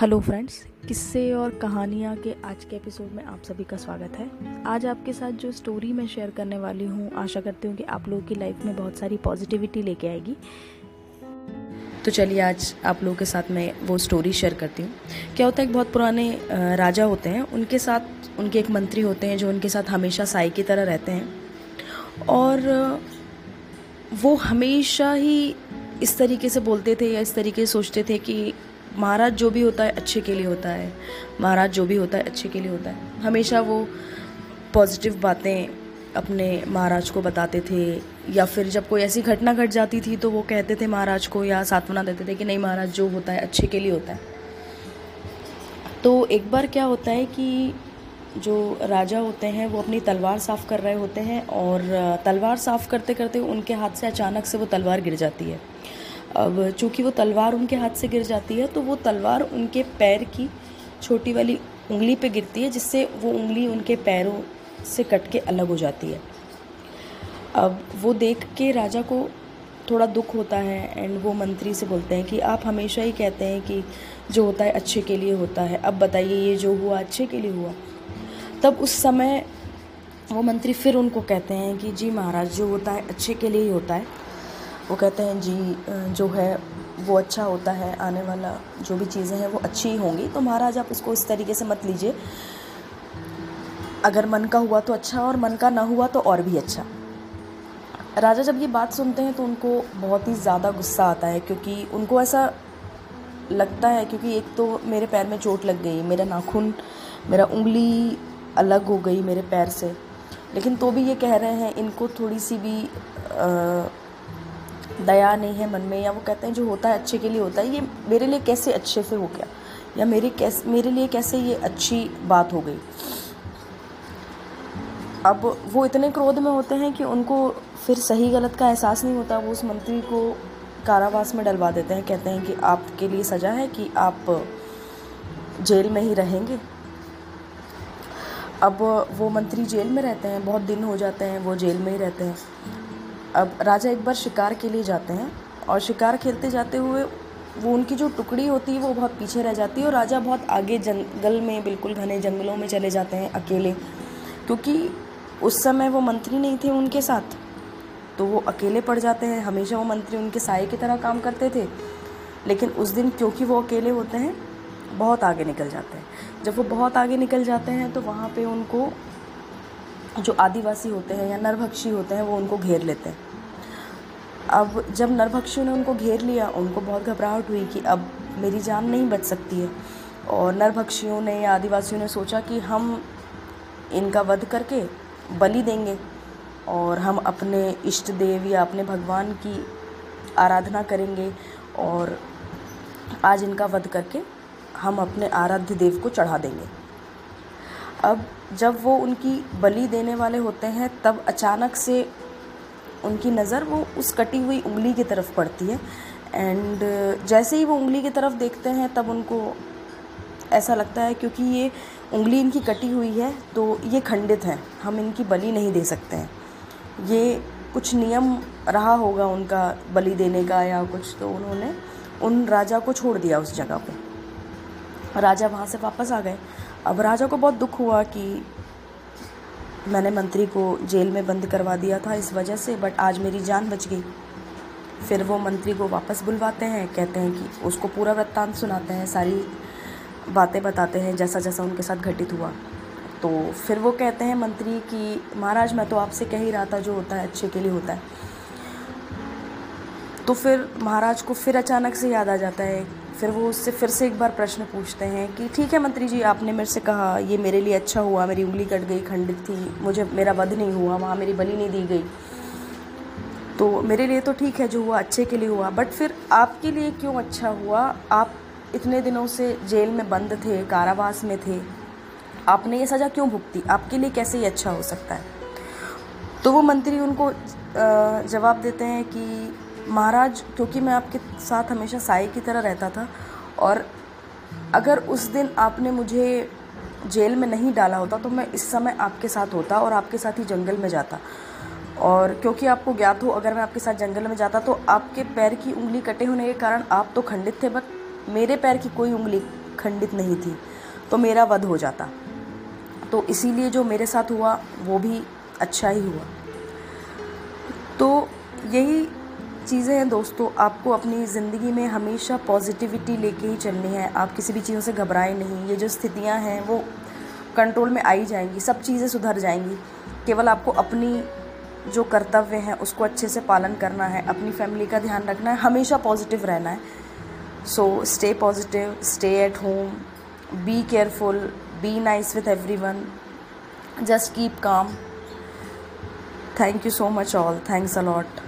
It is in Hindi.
हेलो फ्रेंड्स, किस्से और कहानियाँ के आज के एपिसोड में आप सभी का स्वागत है। आज आपके साथ जो स्टोरी मैं शेयर करने वाली हूँ, आशा करती हूँ कि आप लोगों की लाइफ में बहुत सारी पॉजिटिविटी लेके आएगी। तो चलिए आज आप लोगों के साथ मैं वो स्टोरी शेयर करती हूँ। क्या होता है, एक बहुत पुराने राजा होते हैं। उनके साथ, उनके एक मंत्री होते हैं जो उनके साथ हमेशा साई की तरह रहते हैं। और वो हमेशा ही इस तरीके से बोलते थे या इस तरीके से सोचते थे कि महाराज जो भी होता है, अच्छे के लिए होता है। महाराज जो भी होता है, अच्छे के लिए होता है। हमेशा वो पॉजिटिव बातें अपने महाराज को बताते थे, या फिर जब कोई ऐसी घटना घट गट जाती थी तो वो कहते थे महाराज को या सांत्वना देते थे कि नहीं महाराज, जो होता है, अच्छे के लिए होता है। तो एक बार क्या होता है कि जो राजा होते हैं, वो अपनी तलवार साफ़ कर रहे होते हैं, और तलवार साफ़ करते करते उनके हाथ से अचानक से वो तलवार गिर जाती है। अब चूँकि वो तलवार उनके हाथ से गिर जाती है तो वो तलवार उनके पैर की छोटी वाली उंगली पे गिरती है, जिससे वो उंगली उनके पैरों से कट के अलग हो जाती है। अब वो देख के राजा को थोड़ा दुख होता है एंड वो मंत्री से बोलते हैं कि आप हमेशा ही कहते हैं कि जो होता है अच्छे के लिए होता है। अब बताइए, ये जो हुआ अच्छे के लिए हुआ? तब उस समय वो मंत्री फिर उनको कहते हैं कि जी महाराज, जो होता है अच्छे के लिए ही होता है। वो कहते हैं जी जो है वो अच्छा होता है आने वाला जो भी चीज़ें हैं वो अच्छी ही होंगी। तो महाराज आप उसको इस तरीके से मत लीजिए। अगर मन का हुआ तो अच्छा और मन का ना हुआ तो और भी अच्छा। राजा जब ये बात सुनते हैं तो उनको बहुत ही ज़्यादा गुस्सा आता है क्योंकि उनको ऐसा लगता है क्योंकि एक तो मेरे पैर में चोट लग गई मेरा नाखून मेरा उंगली अलग हो गई मेरे पैर से। लेकिन तो भी ये कह रहे हैं इनको थोड़ी सी भी आ, दया नहीं है मन में, या वो कहते हैं जो होता है अच्छे के लिए होता है, ये मेरे लिए कैसे अच्छे से हो गया? या मेरे कैसे, मेरे लिए कैसे ये अच्छी बात हो गई? अब वो इतने क्रोध में होते हैं कि उनको फिर सही गलत का एहसास नहीं होता, वो उस मंत्री को कारावास में डलवा देते हैं, कहते हैं कि आपके लिए सज़ा है कि आप जेल में ही रहेंगे। अब वो मंत्री जेल में रहते हैं, बहुत दिन हो जाते हैं, वो जेल में ही रहते हैं। अब राजा एक बार शिकार के लिए जाते हैं और शिकार खेलते जाते हुए वो उनकी जो टुकड़ी होती है, वो बहुत पीछे रह जाती है और राजा बहुत आगे जंगल में, बिल्कुल घने जंगलों में चले जाते हैं अकेले। क्योंकि उस समय वो मंत्री नहीं थे उनके साथ तो वो अकेले पड़ जाते हैं। हमेशा वो मंत्री उनके साय की तरह काम करते थे। लेकिन उस दिन क्योंकि वो अकेले होते हैं, बहुत आगे निकल जाते हैं। जब वो बहुत आगे निकल जाते हैं तो वहाँ पे उनको जो आदिवासी होते हैं या नरभक्षी होते हैं, वो उनको घेर लेते हैं। अब जब नरभक्षियों ने उनको घेर लिया, उनको बहुत घबराहट हुई कि अब मेरी जान नहीं बच सकती है। और नरभक्षियों ने या आदिवासियों ने सोचा कि हम इनका वध करके बलि देंगे और हम अपने इष्ट देव या अपने भगवान की आराधना करेंगे और आज इनका वध करके हम अपने आराध्य देव को चढ़ा देंगे। अब जब वो उनकी बलि देने वाले होते हैं, तब अचानक से उनकी नज़र वो उस कटी हुई उंगली की तरफ़ पड़ती है। एंड जैसे ही वो उंगली की तरफ़ देखते हैं, तब उनको ऐसा लगता है क्योंकि ये उंगली इनकी कटी हुई है तो ये खंडित है, हम इनकी बलि नहीं दे सकते हैं। ये कुछ नियम रहा होगा उनका बलि देने का या कुछ तो उन्होंने उन राजा को छोड़ दिया उस जगह पे। राजा वहाँ से वापस आ गए। अब राजा को बहुत दुख हुआ कि मैंने मंत्री को जेल में बंद करवा दिया था इस वजह से बट आज मेरी जान बच गई। फिर वो मंत्री को वापस बुलवाते हैं, कहते हैं कि उसको पूरा वृत्तांत सुनाते हैं, सारी बातें बताते हैं जैसा जैसा उनके साथ घटित हुआ। तो फिर वो कहते हैं मंत्री कि, महाराज, मैं तो आपसे कह ही रहा था जो होता है, अच्छे के लिए होता है। तो फिर महाराज को फिर अचानक से याद आ जाता है फिर वो उससे फिर से एक बार प्रश्न पूछते हैं कि, ठीक है मंत्री जी, आपने मेरे से कहा, ये मेरे लिए अच्छा हुआ, मेरी उंगली कट गई, खंडित थी, मुझे, मेरा वध नहीं हुआ, वहाँ मेरी बलि नहीं दी गई। तो मेरे लिए तो ठीक है जो हुआ, अच्छे के लिए हुआ बट फिर आपके लिए क्यों अच्छा हुआ? आप इतने दिनों से जेल में बंद थे, कारावास में थे। आपने ये सज़ा क्यों भुगती? आपके लिए कैसे ये अच्छा हो सकता है? तो वो मंत्री उनको जवाब देते हैं कि महाराज, क्योंकि मैं आपके साथ हमेशा साई की तरह रहता था, और अगर उस दिन आपने मुझे जेल में नहीं डाला होता तो मैं इस समय आपके साथ होता और आपके साथ ही जंगल में जाता। और क्योंकि आपको ज्ञात हो, अगर मैं आपके साथ जंगल में जाता तो आपके पैर की उंगली कटे होने के कारण आप तो खंडित थे, बट मेरे पैर की कोई उंगली खंडित नहीं थी तो मेरा वध हो जाता। तो इसीलिए जो मेरे साथ हुआ, वो भी अच्छा ही हुआ। तो यही चीज़ें हैं दोस्तों, आपको अपनी ज़िंदगी में हमेशा पॉजिटिविटी लेके ही चलनी है। आप किसी भी चीज़ों से घबराएँ नहीं। ये जो स्थितियाँ हैं, वो कंट्रोल में आई जाएँगी, सब चीज़ें सुधर जाएँगी। केवल आपको अपनी जो कर्तव्य हैं, उसको अच्छे से पालन करना है, अपनी फैमिली का ध्यान रखना है, हमेशा पॉजिटिव रहना है। So stay positive stay at home be careful be nice with every one just keep calm thank you so much all thanks a lot